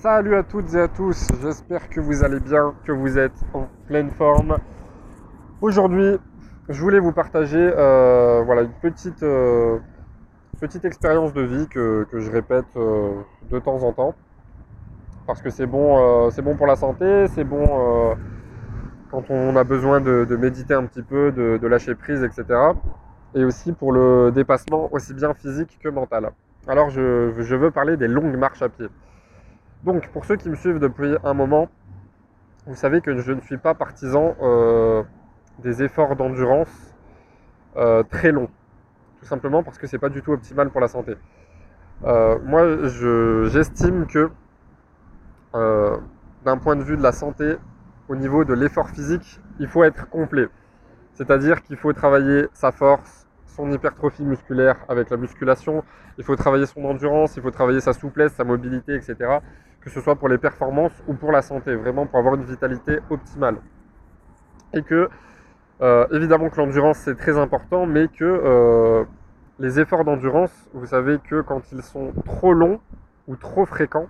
Salut à toutes et à tous, j'espère que vous allez bien, que vous êtes en pleine forme. Aujourd'hui, je voulais vous partager euh, voilà, une petite, euh, petite expérience de vie que, je répète euh, de temps en temps. Parce que c'est bon, c'est bon pour la santé, c'est bon quand on a besoin de, méditer un petit peu, de, lâcher prise, etc. Et aussi pour le dépassement aussi bien physique que mental. Alors je, je veux parler des longues marches à pied. Donc, pour ceux qui me suivent depuis un moment, vous savez que je ne suis pas partisan euh, des efforts d'endurance euh, très longs. Tout simplement parce que c'est pas du tout optimal pour la santé. Euh, moi, j'estime que d'un point de vue de la santé, au niveau de l'effort physique, il faut être complet. C'est-à-dire qu'il faut travailler sa force, son hypertrophie musculaire avec la musculation, il faut travailler son endurance, il faut travailler sa souplesse, sa mobilité, etc que ce soit pour les performances ou pour la santé, vraiment pour avoir une vitalité optimale. Et que, euh, évidemment que l'endurance c'est très important, mais que euh, les efforts d'endurance, vous savez que quand ils sont trop longs ou trop fréquents,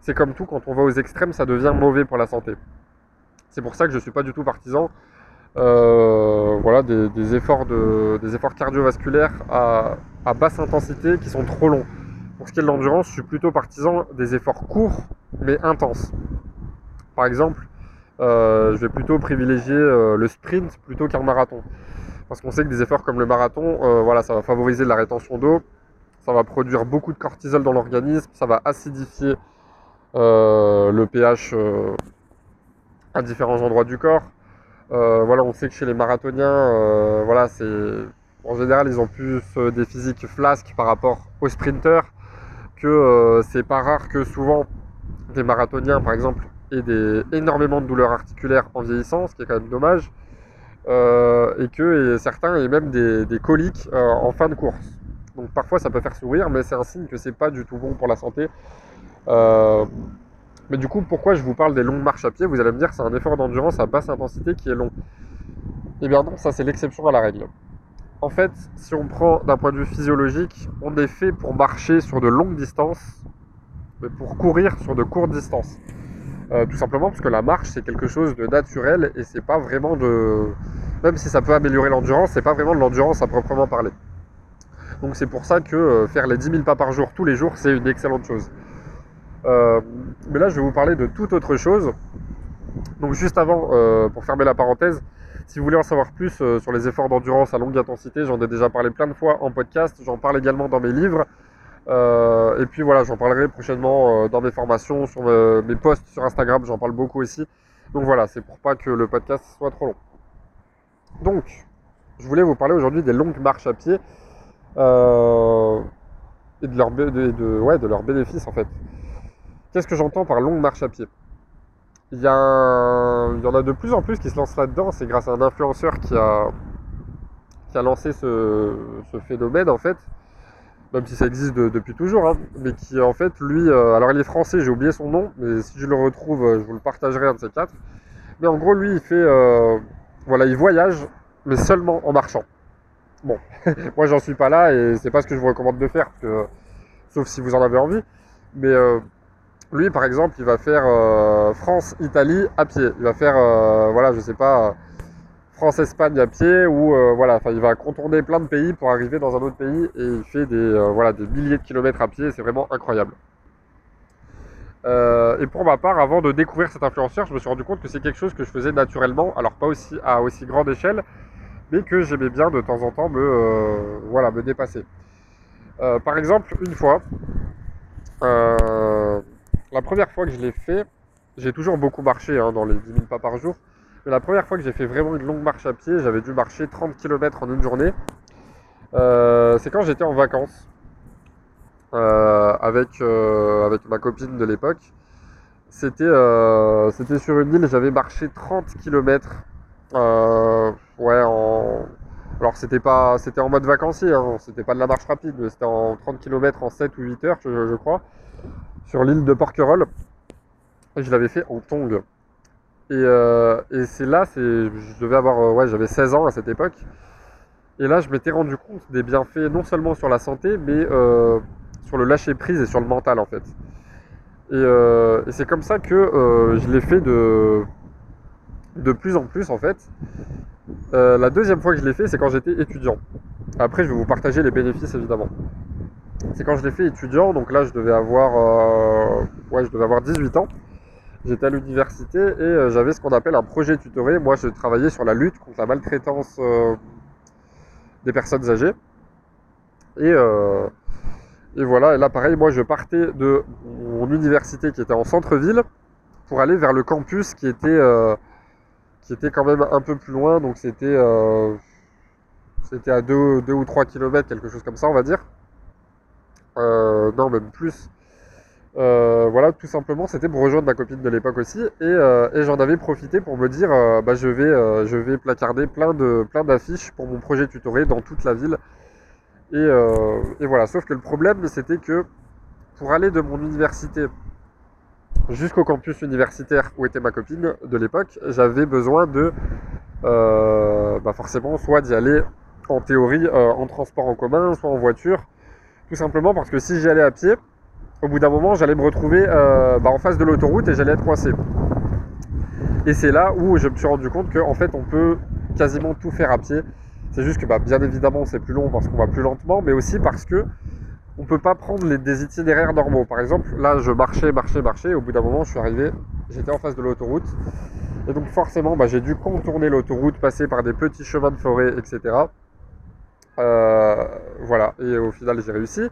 c'est comme tout, quand on va aux extrêmes, ça devient mauvais pour la santé. C'est pour ça que je ne suis pas du tout partisan euh, voilà, des, efforts de, des efforts cardiovasculaires à basse intensité qui sont trop longs. Pour ce qui est de l'endurance, je suis plutôt partisan des efforts courts mais intenses. Par exemple, euh, je vais plutôt privilégier euh, le sprint plutôt qu'un marathon. Parce qu'on sait que des efforts comme le marathon, euh, voilà, ça va favoriser la rétention d'eau, ça va produire beaucoup de cortisol dans l'organisme, ça va acidifier le pH à différents endroits du corps. voilà, on sait que chez les marathoniens, voilà, c'est en général, ils ont plus des physiques flasques par rapport aux sprinteurs que euh, c'est pas rare que souvent des marathoniens, par exemple, aient énormément de douleurs articulaires en vieillissant, ce qui est quand même dommage, euh, et que certains aient même des, coliques euh, en fin de course. Donc parfois ça peut faire sourire, mais c'est un signe que c'est pas du tout bon pour la santé. mais du coup, pourquoi je vous parle des longues marches à pied? Vous allez me dire c'est un effort d'endurance à basse intensité qui est long. Eh bien non, ça c'est l'exception à la règle. En fait, si on prend d'un point de vue physiologique, on est fait pour marcher sur de longues distances, mais pour courir sur de courtes distances. Euh, tout simplement parce que la marche c'est quelque chose de naturel et c'est pas vraiment de. Même si ça peut améliorer l'endurance, c'est pas vraiment de l'endurance à proprement parler. Donc c'est pour ça que euh, faire les 10 000 pas par jour tous les jours, c'est une excellente chose. Euh, mais là, je vais vous parler de toute autre chose. Donc juste avant, pour fermer la parenthèse, si vous voulez en savoir plus euh, sur les efforts d'endurance à longue intensité, j'en ai déjà parlé plein de fois en podcast, j'en parle également dans mes livres. Euh, et puis voilà, j'en parlerai prochainement euh, dans mes formations, sur mes posts sur Instagram, j'en parle beaucoup aussi. Donc voilà, c'est pour pas que le podcast soit trop long. Donc, je voulais vous parler aujourd'hui des longues marches à pied et de, leur, de leurs bénéfices en fait. Qu'est-ce que j'entends par longue marche à pied? Il y, y en a de plus en plus qui se lancent là-dedans. C'est grâce à un influenceur qui a, qui a lancé ce, phénomène en fait, même si ça existe depuis toujours, hein. mais qui en fait lui, euh, alors il est français, j'ai oublié son nom, mais si je le retrouve, euh, je vous le partagerai un de ces quatre. Mais en gros, lui, il fait, euh, voilà, il voyage, mais seulement en marchant. Bon, moi j'en suis pas là et c'est pas ce que je vous recommande de faire, sauf si vous en avez envie. Mais lui, par exemple, il va faire euh, France-Italie à pied. Il va faire, euh, voilà, je sais pas, France-Espagne à pied ou euh, voilà, il va contourner plein de pays pour arriver dans un autre pays et il fait des milliers de kilomètres à pied. C'est vraiment incroyable. et pour ma part, avant de découvrir cet influenceur, je me suis rendu compte que c'est quelque chose que je faisais naturellement, alors pas aussi à aussi grande échelle, mais que j'aimais bien de temps en temps me, voilà, me dépasser. par exemple, une fois, la première fois que je l'ai fait, j'ai toujours beaucoup marché hein, dans les 10 000 pas par jour. Mais la première fois que j'ai fait vraiment une longue marche à pied, j'avais dû marcher 30 km en une journée. Euh, c'est quand j'étais en vacances euh, avec, euh, avec ma copine de l'époque. C'était sur une île, j'avais marché 30 km. ouais, en. Alors c'était pas c'était en mode vacancier, hein, c'était pas de la marche rapide, c'était en 30 km en 7 ou 8 heures, je crois sur l'île de Porquerolles. Je l'avais fait en tong. Euh, et, c'est là, je devais avoir, euh, ouais, j'avais 16 ans à cette époque. Et là, je m'étais rendu compte des bienfaits non seulement sur la santé, mais euh, sur le lâcher prise et sur le mental en fait. Et, et c'est comme ça que je l'ai fait de, de plus en plus en fait. La deuxième fois que je l'ai fait, c'est quand j'étais étudiant. Après, je vais vous partager les bénéfices évidemment. C'est quand je l'ai fait étudiant, donc là je devais avoir, euh, ouais, je devais avoir 18 ans. J'étais à l'université et euh, j'avais ce qu'on appelle un projet tutoré. Moi, je travaillais sur la lutte contre la maltraitance euh, des personnes âgées. Et, et voilà, et là pareil, moi je partais de mon université qui était en centre-ville pour aller vers le campus qui était, qui était quand même un peu plus loin. Donc c'était c'était à 2 ou 3 km, quelque chose comme ça, on va dire. Euh, non, même plus. Euh, voilà, tout simplement, c'était pour rejoindre ma copine de l'époque aussi. Et, euh, j'en avais profité pour me dire, bah, je vais, je vais placarder plein de, plein d'affiches pour mon projet tutoré dans toute la ville. Et, voilà, sauf que le problème, c'était que pour aller de mon université jusqu'au campus universitaire où était ma copine de l'époque, j'avais besoin de, bah forcément, soit d'y aller en théorie en transport en commun, soit en voiture, tout simplement parce que si j'y allais à pied, au bout d'un moment, j'allais me retrouver euh, bah, en face de l'autoroute et j'allais être coincé. Et c'est là où je me suis rendu compte qu'en fait, on peut quasiment tout faire à pied. C'est juste que, bah, bien évidemment, c'est plus long parce qu'on va plus lentement, mais aussi parce que on peut pas prendre des itinéraires normaux. Par exemple, là, je marchais, marchais, marchais. Au bout d'un moment, je suis arrivé, j'étais en face de l'autoroute. Et donc, forcément, bah, j'ai dû contourner l'autoroute, passer par des petits chemins de forêt, etc. Euh, voilà. Et au final, j'ai réussi.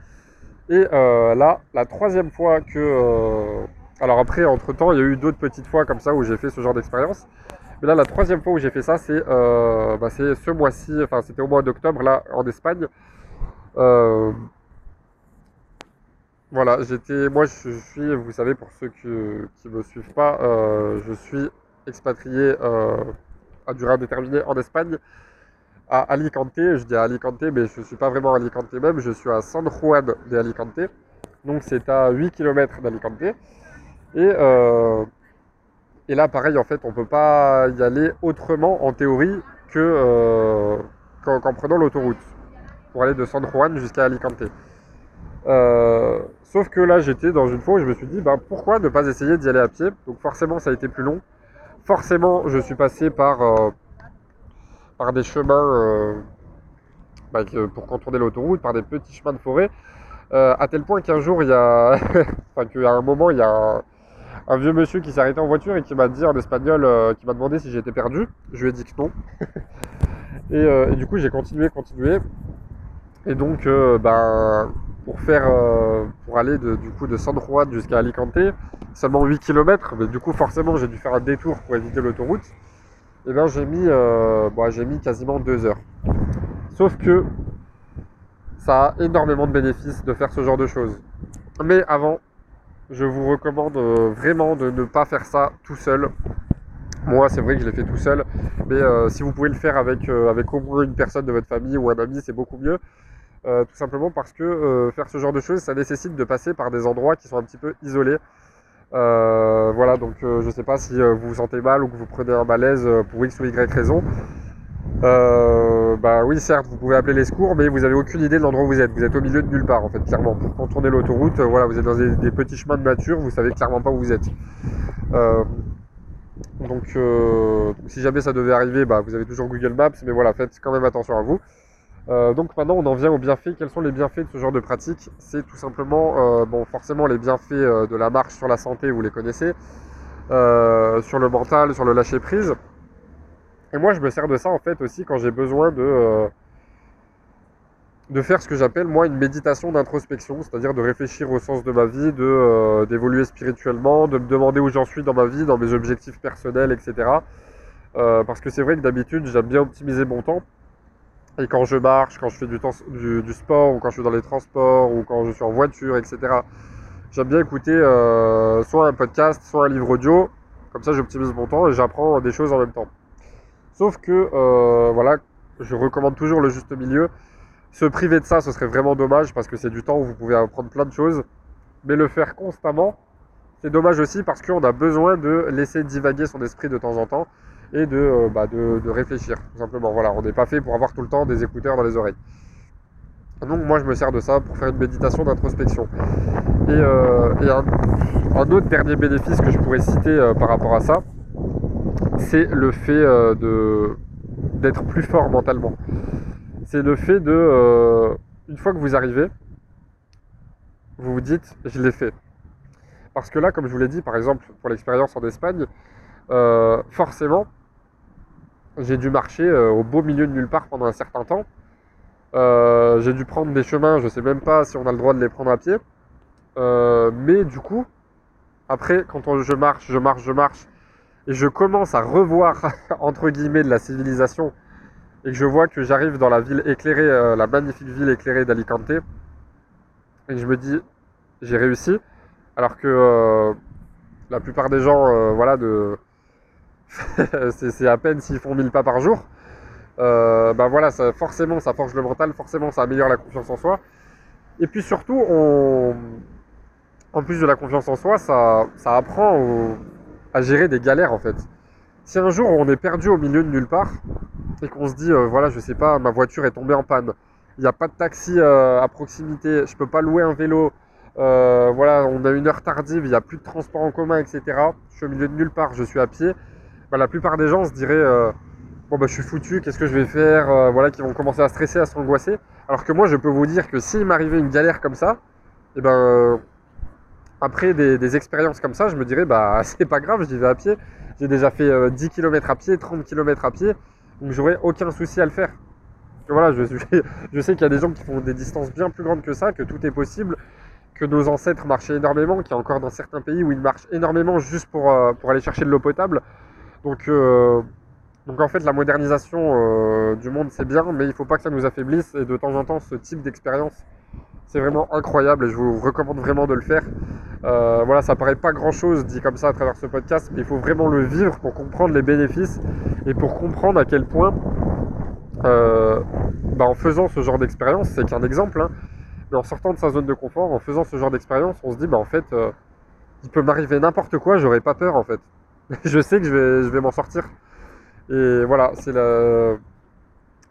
Et euh, là, la troisième fois que... euh, Alors après, entre-temps, il y a eu d'autres petites fois comme ça où j'ai fait ce genre d'expérience. Mais là, la troisième fois où j'ai fait ça, c'est euh, bah, ce mois-ci, enfin c'était au mois d'octobre, là, en Espagne. Voilà, j'étais... Moi, je suis, vous savez, pour ceux qui ne me suivent pas, je suis expatrié à durée indéterminée en Espagne, à Alicante. Je dis à Alicante, mais je ne suis pas vraiment à Alicante même, je suis à San Juan de Alicante. Donc c'est à 8 km d'Alicante. Et, euh, et là, pareil, en fait, on ne peut pas y aller autrement, en théorie, que euh, qu'en prenant l'autoroute pour aller de San Juan jusqu'à Alicante. Euh, sauf que là, j'étais dans une où je me suis dit, bah, pourquoi ne pas essayer d'y aller à pied? Donc forcément, ça a été plus long. Forcément, je suis passé par, par des chemins euh, bah, pour contourner l'autoroute, par des petits chemins de forêt, euh, à tel point qu'un jour, il y a, enfin, qu'à un moment, il y a un, un vieux monsieur qui s'est arrêté en voiture et qui m'a dit en espagnol, euh, qui m'a demandé si j'étais perdu. Je lui ai dit que non. Et, euh, et du coup, j'ai continué, continué. Et donc, euh, ben, pour faire, pour aller de, du coup de San Juan jusqu'à Alicante, seulement 8 km, mais du coup, forcément, j'ai dû faire un détour pour éviter l'autoroute. Ben, j'ai mis, euh, bon, j'ai mis quasiment deux heures. Sauf que ça a énormément de bénéfices de faire ce genre de choses. Mais avant, je vous recommande euh, vraiment de ne pas faire ça tout seul. Moi, c'est vrai que je l'ai fait tout seul, mais euh, si vous pouvez le faire avec, au moins une personne de votre famille ou un ami, c'est beaucoup mieux. Tout simplement parce que faire ce genre de choses, ça nécessite de passer par des endroits qui sont un petit peu isolés. Euh, voilà, donc euh, je sais pas si euh, vous vous sentez mal ou que vous prenez un malaise pour X ou Y raison. Bah oui, certes, vous pouvez appeler les secours, mais vous avez aucune idée de l'endroit où vous êtes. Vous êtes au milieu de nulle part, en fait, clairement. Pour contourner l'autoroute, voilà, vous êtes dans des, petits chemins de nature, vous savez clairement pas où vous êtes. Donc, donc si jamais ça devait arriver, bah, vous avez toujours Google Maps, mais voilà, faites quand même attention à vous. Euh, donc maintenant, on en vient aux bienfaits. Quels sont les bienfaits de ce genre de pratique? C'est tout simplement, euh, bon, forcément, les bienfaits euh, de la marche sur la santé, vous les connaissez, sur le mental, sur le lâcher prise. Et moi, je me sers de ça en fait aussi quand j'ai besoin de, de faire ce que j'appelle moi une méditation d'introspection, c'est-à-dire de réfléchir au sens de ma vie, de d'évoluer spirituellement, de me demander où j'en suis dans ma vie, dans mes objectifs personnels, etc. Parce que c'est vrai que d'habitude, j'aime bien optimiser mon temps. Et quand je marche, quand je fais du, sport, ou quand je suis dans les transports, ou quand je suis en voiture, etc., j'aime bien écouter euh, soit un podcast, soit un livre audio. Comme ça, j'optimise mon temps et j'apprends des choses en même temps. Sauf que, euh, voilà, je recommande toujours le juste milieu. Se priver de ça, ce serait vraiment dommage parce que c'est du temps où vous pouvez apprendre plein de choses. Mais le faire constamment, c'est dommage aussi parce qu'on a besoin de laisser divaguer son esprit de temps en temps et de, euh, bah, de, réfléchir, tout simplement. Voilà, on n'est pas fait pour avoir tout le temps des écouteurs dans les oreilles. Donc moi je me sers de ça pour faire une méditation d'introspection. Et, euh, un, autre dernier bénéfice que je pourrais citer euh, par rapport à ça, c'est le fait de d'être plus fort mentalement. C'est le fait de, une fois que vous arrivez, vous vous dites, je l'ai fait. Parce que là, comme je vous l'ai dit, par exemple, pour l'expérience en Espagne, forcément, j'ai dû marcher au beau milieu de nulle part pendant un certain temps. j'ai dû prendre des chemins, je ne sais même pas si on a le droit de les prendre à pied. mais du coup, après, quand je marche, je marche, je marche, et je commence à revoir, entre guillemets, de la civilisation, et que je vois que j'arrive dans la ville éclairée, euh, la magnifique ville éclairée d'Alicante, et je me dis, j'ai réussi, alors que euh, la plupart des gens, euh, voilà, de... c'est à peine s'ils font 1000 pas par jour. ben voilà, ça, forcément, ça forge le mental, forcément, ça améliore la confiance en soi. Et puis surtout, en plus de la confiance en soi, ça, ça apprend à gérer des galères en fait. Si un jour on est perdu au milieu de nulle part et qu'on se dit, euh, voilà, je sais pas, ma voiture est tombée en panne, il n'y a pas de taxi euh, à proximité, je peux pas louer un vélo, euh, voilà, on a une heure tardive, il n'y a plus de transport en commun, etc. Je suis au milieu de nulle part, je suis à pied. Bah, la plupart des gens se diraient, bon bah je suis foutu, qu'est-ce que je vais faire, voilà, qui vont commencer à stresser, à s'angoisser. Alors que moi, je peux vous dire que s'il m'arrivait une galère comme ça, et eh ben après des, expériences comme ça, je me dirais, bah c'est pas grave, j'y vais à pied. J'ai déjà fait 10 euh, km à pied, 30 km à pied, donc j'aurais aucun souci à le faire. voilà, je, sais qu'il y a des gens qui font des distances bien plus grandes que ça, que tout est possible, que nos ancêtres marchaient énormément, qu'il y a encore dans certains pays où ils marchent énormément juste euh, pour aller chercher de l'eau potable. Donc, euh, donc en fait, la modernisation du monde, c'est bien, mais il ne faut pas que ça nous affaiblisse. Et de temps en temps, ce type d'expérience, c'est vraiment incroyable et je vous recommande vraiment de le faire. Euh, voilà, ça paraît pas grand chose dit comme ça à travers ce podcast, mais il faut vraiment le vivre pour comprendre les bénéfices et pour comprendre à quel point, euh, bah, en faisant ce genre d'expérience, c'est qu'un exemple, hein, mais en sortant de sa zone de confort, en faisant ce genre d'expérience, on se dit, bah en fait, euh, il peut m'arriver n'importe quoi, j'aurais pas peur en fait. je sais que je vais, m'en sortir. Et voilà, c'est la.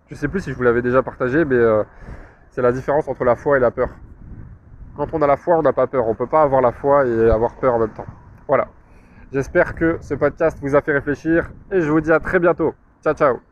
Je sais plus si je vous l'avais déjà partagé, mais c'est la différence entre la foi et la peur. Quand on a la foi, on n'a pas peur. On ne peut pas avoir la foi et avoir peur en même temps. Voilà. J'espère que ce podcast vous a fait réfléchir et je vous dis à très bientôt. Ciao ciao